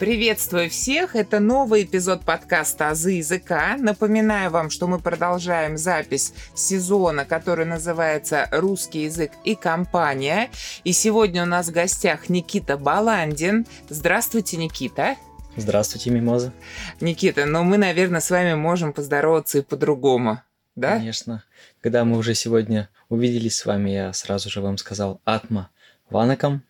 Приветствую всех! Это новый эпизод подкаста «Азы языка». Напоминаю вам, что мы продолжаем запись сезона, который называется «Русский язык и компания». И сегодня у нас в гостях Никита Баландин. Здравствуйте, Никита! Здравствуйте, Мимоза. Никита, но мы, наверное, с вами можем поздороваться и по-другому, да? Конечно. Когда мы уже сегодня увиделись с вами, я сразу же вам сказал «Атма Ванакам»,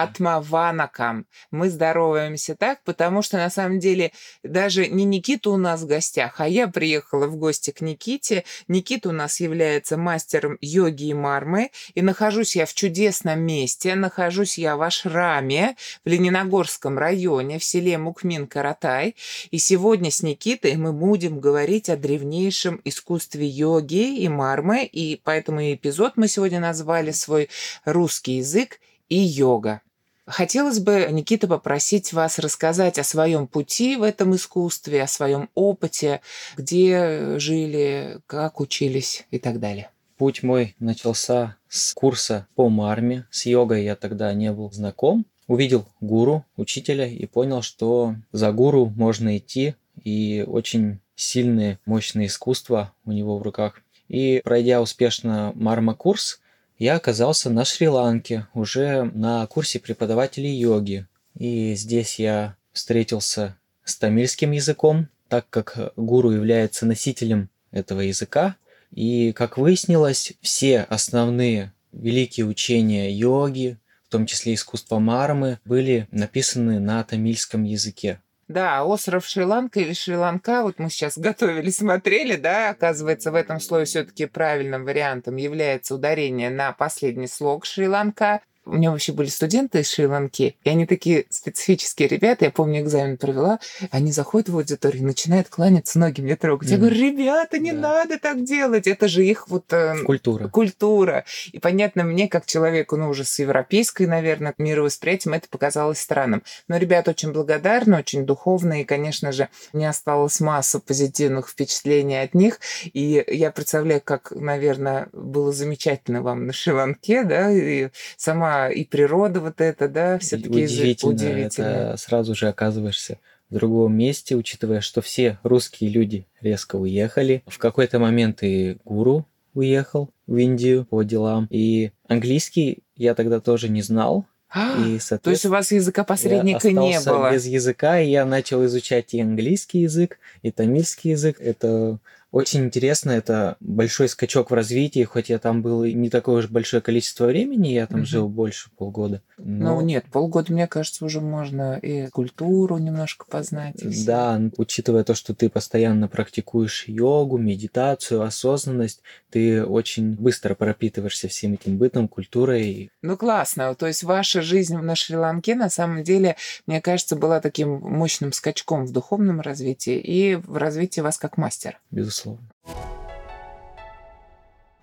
Атмаванакам. Мы здороваемся так, потому что на самом деле даже не Никита у нас в гостях, а я приехала в гости к Никите. Никита у нас является мастером йоги и мармы, и нахожусь я в чудесном месте, нахожусь я в Ашраме в Лениногорском районе, в селе Мукмин-Каратай. И сегодня с Никитой мы будем говорить о древнейшем искусстве йоги и мармы, и поэтому эпизод мы сегодня назвали свой «Русский язык и йога. Хотелось бы, Никита, попросить вас рассказать о своем пути в этом искусстве, о своем опыте, где жили, как учились и так далее. Путь мой начался с курса по марме. С йогой я тогда не был знаком. Увидел гуру, учителя, и понял, что за гуру можно идти, и очень сильные, мощные искусства у него в руках. И пройдя успешно марма-курс, я оказался на Шри-Ланке, уже на курсе преподавателей йоги. И здесь я встретился с тамильским языком, так как гуру является носителем этого языка. И, как выяснилось, все основные великие учения йоги, в том числе искусство мармы, были написаны на тамильском языке. Да, остров Шри-Ланка или Шри-Ланка, вот мы сейчас готовили, смотрели, да, оказывается, в этом слое все-таки правильным вариантом является ударение на последний слог Шри-Ланка. У меня вообще были студенты из Шри-Ланки, и они такие специфические ребята. Я помню, экзамен провела. Они заходят в аудиторию, начинают кланяться, ноги мне трогать. Mm. Я говорю, ребята, не да. надо так делать. Это же их вот... Э, культура. Культура. И понятно, мне, как человеку, ну, уже с европейской, наверное, мировосприятием, это показалось странным. Но ребята очень благодарны, очень духовные. И, конечно же, мне осталось масса позитивных впечатлений от них. И я представляю, как, наверное, было замечательно вам на Шри-Ланке, да, и сама и природа вот это, да, все-таки удивительно, удивительно. Это сразу же оказываешься в другом месте, учитывая, что все русские люди резко уехали. В какой-то момент и гуру уехал в Индию по делам. И английский я тогда тоже не знал. И, То есть у вас языка посредника не было? без языка, и я начал изучать и английский язык, и тамильский язык. Это очень интересно, это большой скачок в развитии, хоть я там был не такое уж большое количество времени, я там угу. жил больше полгода. Но... Ну нет, полгода, мне кажется, уже можно и культуру немножко познать. да, учитывая то, что ты постоянно практикуешь йогу, медитацию, осознанность, ты очень быстро пропитываешься всем этим бытом, культурой. Ну классно, то есть ваша жизнь на Шри-Ланке на самом деле, мне кажется, была таким мощным скачком в духовном развитии и в развитии вас как мастера. Безусловно безусловно.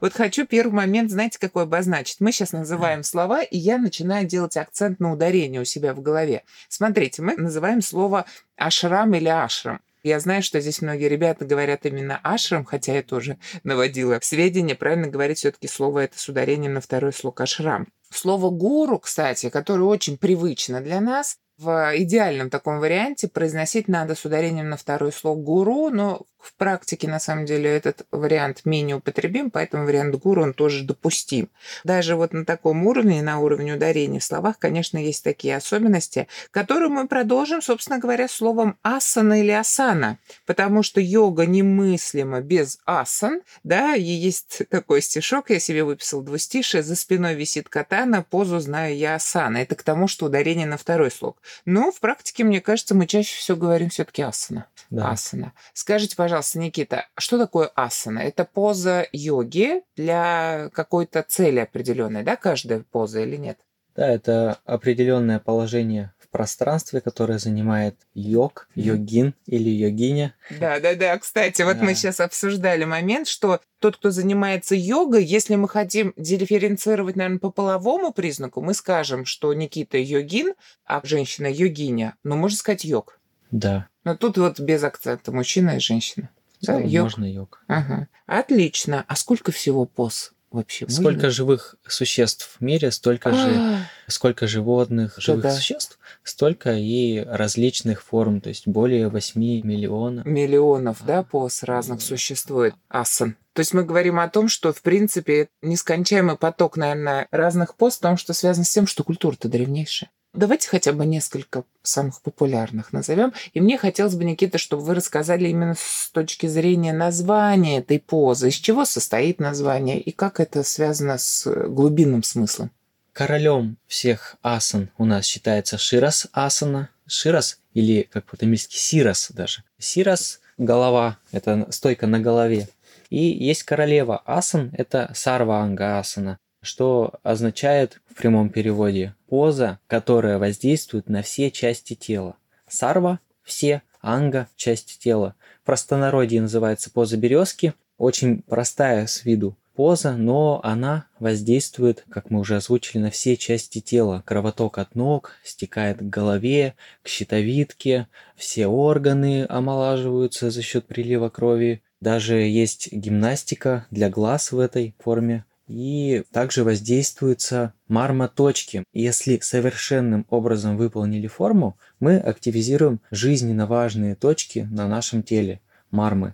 Вот хочу первый момент, знаете, какой обозначить. Мы сейчас называем слова, и я начинаю делать акцент на ударение у себя в голове. Смотрите, мы называем слово ашрам или ашрам. Я знаю, что здесь многие ребята говорят именно ашрам, хотя я тоже наводила сведения. Правильно говорить все-таки слово это с ударением на второй слог ашрам. Слово гуру, кстати, которое очень привычно для нас, в идеальном таком варианте произносить надо с ударением на второй слог гуру, но в практике, на самом деле, этот вариант менее употребим, поэтому вариант гуру, он тоже допустим. Даже вот на таком уровне, на уровне ударения в словах, конечно, есть такие особенности, которые мы продолжим, собственно говоря, словом асана или асана, потому что йога немыслима без асан, да, и есть такой стишок, я себе выписал двустишие, за спиной висит катана, позу знаю я асана. Это к тому, что ударение на второй слог. Но в практике, мне кажется, мы чаще всего говорим все-таки асана. Да. Асана. Скажите, пожалуйста, Никита, что такое асана? Это поза йоги для какой-то цели определенной, да, каждая поза или нет? Да, это определенное положение пространстве, которое занимает йог, йогин или йогиня. Да, да, да. Кстати, вот да. мы сейчас обсуждали момент, что тот, кто занимается йогой, если мы хотим дифференцировать, наверное, по половому признаку, мы скажем, что Никита йогин, а женщина йогиня, ну, можно сказать йог. Да. Но тут вот без акцента мужчина и женщина. Да, йог. Можно йог. Ага. Отлично. А сколько всего поз вообще? Сколько живых существ в мире, столько же сколько животных, живых да. существ, столько и различных форм, то есть более 8 миллионов. Миллионов, да, поз разных существует. Асан. То есть мы говорим о том, что, в принципе, нескончаемый поток, наверное, разных поз, потому что связан с тем, что культура-то древнейшая. Давайте хотя бы несколько самых популярных назовем. И мне хотелось бы, Никита, чтобы вы рассказали именно с точки зрения названия этой позы, из чего состоит название и как это связано с глубинным смыслом. Королем всех асан у нас считается Ширас асана. Ширас или как по-тамильски Сирас даже. Сирас – голова, это стойка на голове. И есть королева асан – это Сарва Анга асана что означает в прямом переводе поза, которая воздействует на все части тела. Сарва – все, анга – часть тела. В простонародье называется поза березки. Очень простая с виду поза, но она воздействует, как мы уже озвучили, на все части тела. Кровоток от ног стекает к голове, к щитовидке, все органы омолаживаются за счет прилива крови. Даже есть гимнастика для глаз в этой форме и также воздействуются мармоточки. Если совершенным образом выполнили форму, мы активизируем жизненно важные точки на нашем теле – мармы.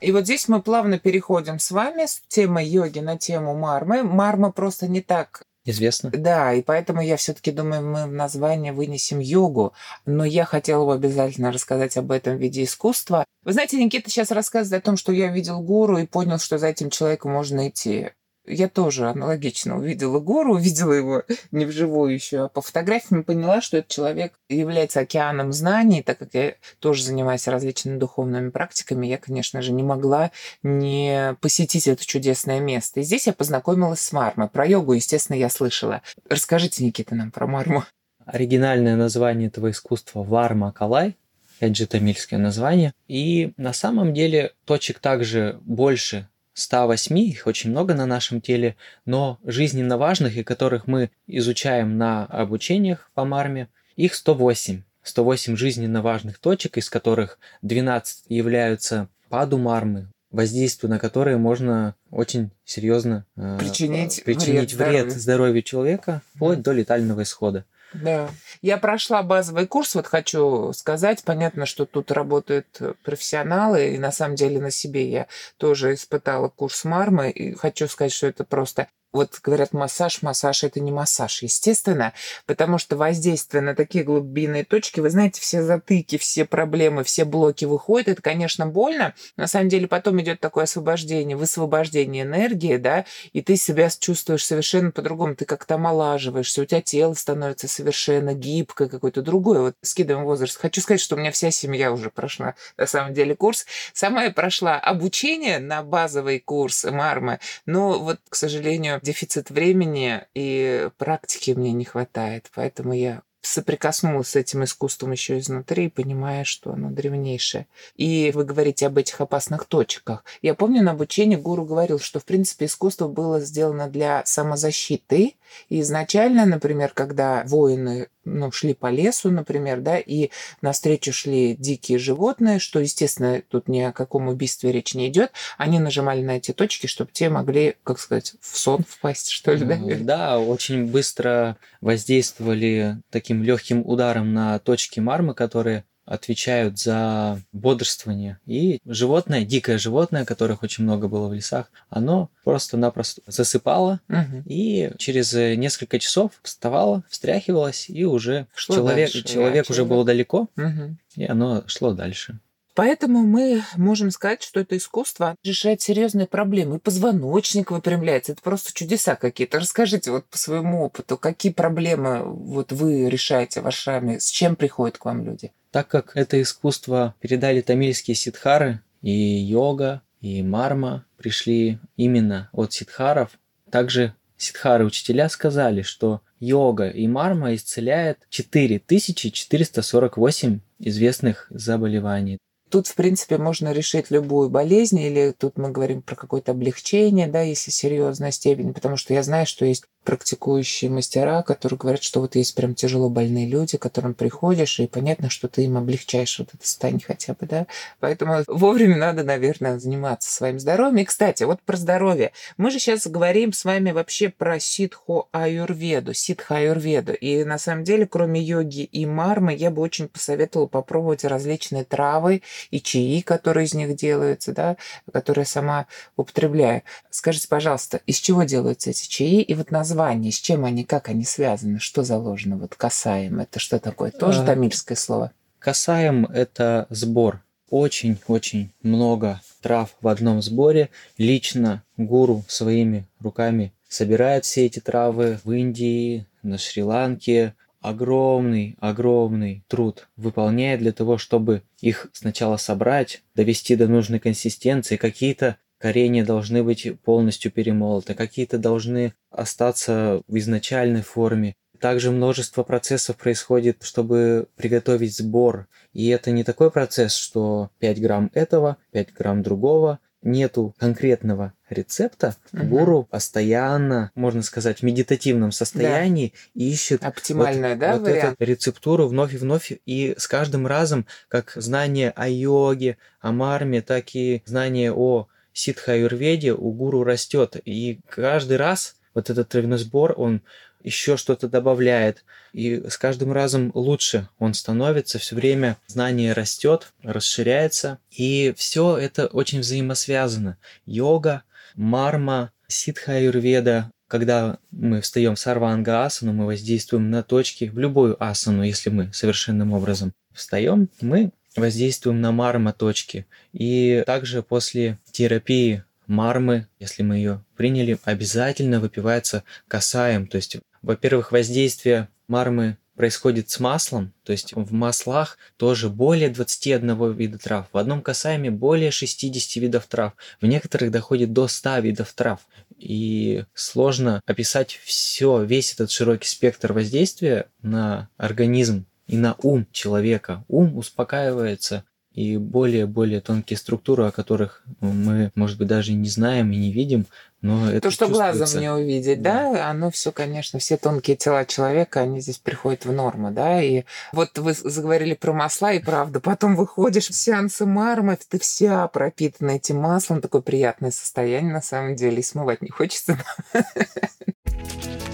И вот здесь мы плавно переходим с вами с темы йоги на тему мармы. Марма просто не так известно. Да, и поэтому я все-таки думаю, мы в название вынесем йогу, но я хотела бы обязательно рассказать об этом в виде искусства. Вы знаете, Никита сейчас рассказывает о том, что я видел гуру и понял, что за этим человеком можно идти я тоже аналогично увидела гору, увидела его не вживую еще, а по фотографиям поняла, что этот человек является океаном знаний, так как я тоже занимаюсь различными духовными практиками, я, конечно же, не могла не посетить это чудесное место. И здесь я познакомилась с Мармой. Про йогу, естественно, я слышала. Расскажите, Никита, нам про Марму. Оригинальное название этого искусства Варма Калай, это же тамильское название. И на самом деле точек также больше 108, их очень много на нашем теле, но жизненно важных, и которых мы изучаем на обучениях по марме, их 108. 108 жизненно важных точек, из которых 12 являются паду мармы, воздействию на которые можно очень серьезно причинить, э, причинить вред, вред здоровью. здоровью человека, вплоть до летального исхода. Да. Я прошла базовый курс, вот хочу сказать. Понятно, что тут работают профессионалы, и на самом деле на себе я тоже испытала курс Мармы, и хочу сказать, что это просто вот говорят массаж, массаж это не массаж, естественно, потому что воздействие на такие глубинные точки, вы знаете, все затыки, все проблемы, все блоки выходят, это, конечно, больно, на самом деле потом идет такое освобождение, высвобождение энергии, да, и ты себя чувствуешь совершенно по-другому, ты как-то омолаживаешься, у тебя тело становится совершенно гибкое, какое-то другое, вот скидываем возраст. Хочу сказать, что у меня вся семья уже прошла, на самом деле, курс. Сама я прошла обучение на базовый курс Мармы, но вот, к сожалению, дефицит времени и практики мне не хватает, поэтому я соприкоснулась с этим искусством еще изнутри, понимая, что оно древнейшее. И вы говорите об этих опасных точках. Я помню, на обучении гуру говорил, что, в принципе, искусство было сделано для самозащиты. И изначально, например, когда воины ну, шли по лесу, например, да, и навстречу шли дикие животные, что, естественно, тут ни о каком убийстве речь не идет, они нажимали на эти точки, чтобы те могли, как сказать, в сон впасть, что ли, да? Да, очень быстро воздействовали таким легким ударом на точки мармы, которые отвечают за бодрствование. И животное, дикое животное, которых очень много было в лесах, оно просто-напросто засыпало угу. и через несколько часов вставало, встряхивалось, и уже шло человек, дальше, человек да, уже человек. был далеко, угу. и оно шло дальше. Поэтому мы можем сказать, что это искусство решает серьезные проблемы. И позвоночник выпрямляется. Это просто чудеса какие-то. Расскажите вот по своему опыту, какие проблемы вот вы решаете в ашраме, с чем приходят к вам люди? Так как это искусство передали тамильские ситхары, и йога, и марма пришли именно от ситхаров, также сидхары учителя сказали, что йога и марма исцеляет 4448 известных заболеваний. Тут, в принципе, можно решить любую болезнь, или тут мы говорим про какое-то облегчение, да, если серьезная степень, потому что я знаю, что есть практикующие мастера, которые говорят, что вот есть прям тяжело больные люди, к которым приходишь, и понятно, что ты им облегчаешь вот это состояние хотя бы, да. Поэтому вовремя надо, наверное, заниматься своим здоровьем. И, кстати, вот про здоровье. Мы же сейчас говорим с вами вообще про ситхо аюрведу, ситха аюрведу. И на самом деле, кроме йоги и мармы, я бы очень посоветовала попробовать различные травы и чаи, которые из них делаются, да, которые я сама употребляю. Скажите, пожалуйста, из чего делаются эти чаи? И вот название названия, с чем они, как они связаны, что заложено? Вот касаем, это что такое? Тоже а, тамильское слово? Касаем – это сбор. Очень-очень много трав в одном сборе. Лично гуру своими руками собирает все эти травы в Индии, на Шри-Ланке. Огромный, огромный труд выполняет для того, чтобы их сначала собрать, довести до нужной консистенции, какие-то коренья должны быть полностью перемолоты, какие-то должны остаться в изначальной форме. Также множество процессов происходит, чтобы приготовить сбор. И это не такой процесс, что 5 грамм этого, 5 грамм другого. Нету конкретного рецепта. Угу. Гуру постоянно, можно сказать, в медитативном состоянии да. ищет оптимальная, вот, да, вот эту рецептуру вновь и вновь. И с каждым разом, как знание о йоге, о марме, так и знание о ситха-аюрведе у гуру растет. И каждый раз вот этот травяной сбор, он еще что-то добавляет. И с каждым разом лучше он становится, все время знание растет, расширяется. И все это очень взаимосвязано. Йога, марма, ситха-аюрведа, когда мы встаем в сарванга асану, мы воздействуем на точки в любую асану, если мы совершенным образом встаем, мы воздействуем на марма точки. И также после терапии мармы, если мы ее приняли, обязательно выпивается касаем. То есть, во-первых, воздействие мармы происходит с маслом, то есть в маслах тоже более 21 вида трав, в одном касаеме более 60 видов трав, в некоторых доходит до 100 видов трав. И сложно описать все, весь этот широкий спектр воздействия на организм и на ум человека. Ум успокаивается, и более-более тонкие структуры, о которых мы, может быть, даже не знаем и не видим, но это То, что глазом не увидеть, да. да, оно все, конечно, все тонкие тела человека, они здесь приходят в норму, да, и вот вы заговорили про масла, и правда, потом выходишь в сеансы мармы, ты вся пропитана этим маслом, такое приятное состояние на самом деле, и смывать не хочется.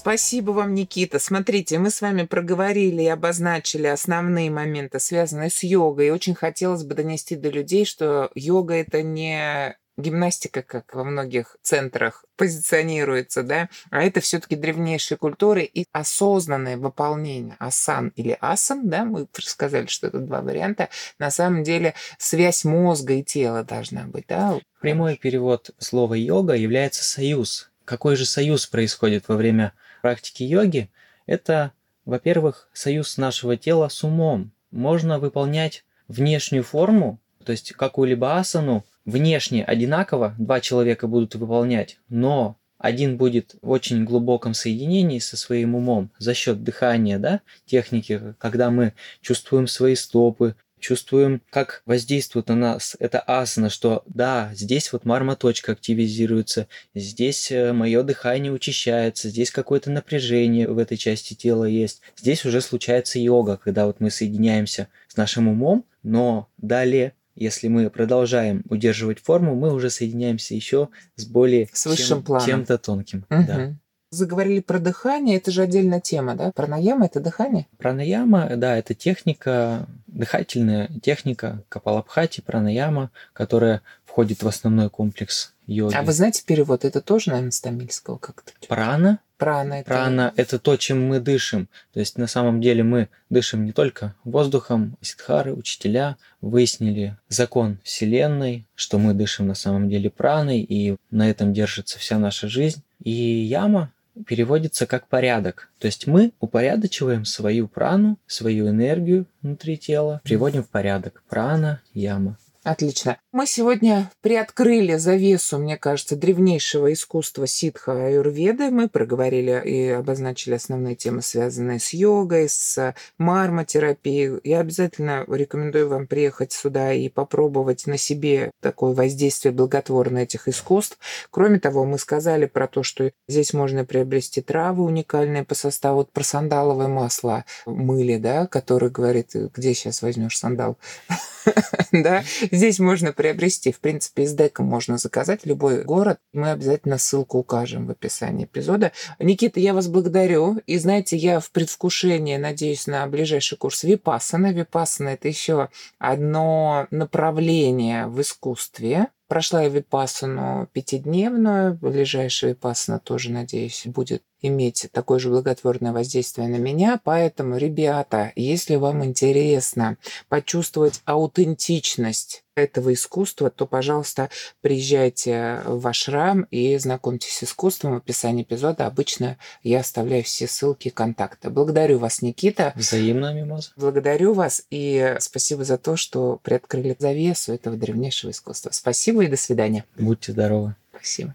Спасибо вам, Никита. Смотрите, мы с вами проговорили и обозначили основные моменты, связанные с йогой. Очень хотелось бы донести до людей, что йога это не гимнастика, как во многих центрах позиционируется, да, а это все-таки древнейшие культуры и осознанное выполнение асан или асан, да, мы сказали, что это два варианта, на самом деле связь мозга и тела должна быть, да. Прямой перевод слова йога является союз. Какой же союз происходит во время практики йоги – это, во-первых, союз нашего тела с умом. Можно выполнять внешнюю форму, то есть какую-либо асану, внешне одинаково два человека будут выполнять, но один будет в очень глубоком соединении со своим умом за счет дыхания, да, техники, когда мы чувствуем свои стопы, чувствуем, как воздействует на нас эта асана, что да, здесь вот марма-точка активизируется, здесь э, мое дыхание учащается, здесь какое-то напряжение в этой части тела есть. Здесь уже случается йога, когда вот мы соединяемся с нашим умом, но далее если мы продолжаем удерживать форму, мы уже соединяемся еще с более с высшим чем, планом. чем-то тонким. Угу. Да. Заговорили про дыхание, это же отдельная тема, да? Пранаяма – это дыхание? Пранаяма, да, это техника, дыхательная техника капалабхати, пранаяма, которая входит в основной комплекс йоги. А вы знаете перевод? Это тоже, наверное, с тамильского как-то? Прана. Прана это... Прана – это то, чем мы дышим. То есть, на самом деле, мы дышим не только воздухом. Сидхары, учителя выяснили закон Вселенной, что мы дышим на самом деле праной, и на этом держится вся наша жизнь. И яма переводится как порядок. То есть мы упорядочиваем свою прану, свою энергию внутри тела, приводим в порядок. Прана, яма. Отлично. Мы сегодня приоткрыли завесу, мне кажется, древнейшего искусства ситха аюрведы. Мы проговорили и обозначили основные темы, связанные с йогой, с мармотерапией. Я обязательно рекомендую вам приехать сюда и попробовать на себе такое воздействие благотворное этих искусств. Кроме того, мы сказали про то, что здесь можно приобрести травы уникальные по составу. Вот про сандаловое масло мыли, да, который говорит, где сейчас возьмешь сандал? да, здесь можно приобрести. В принципе, из дека можно заказать любой город. Мы обязательно ссылку укажем в описании эпизода. Никита, я вас благодарю. И знаете, я в предвкушении надеюсь на ближайший курс Випассана. Випассана – это еще одно направление в искусстве, Прошла я випассану пятидневную, ближайшая випассана тоже, надеюсь, будет иметь такое же благотворное воздействие на меня. Поэтому, ребята, если вам интересно почувствовать аутентичность этого искусства, то, пожалуйста, приезжайте в Ашрам и знакомьтесь с искусством. В описании эпизода обычно я оставляю все ссылки и контакты. Благодарю вас, Никита. Взаимно, Мимоза. Благодарю вас и спасибо за то, что приоткрыли завесу этого древнейшего искусства. Спасибо и до свидания. Будьте здоровы. Спасибо.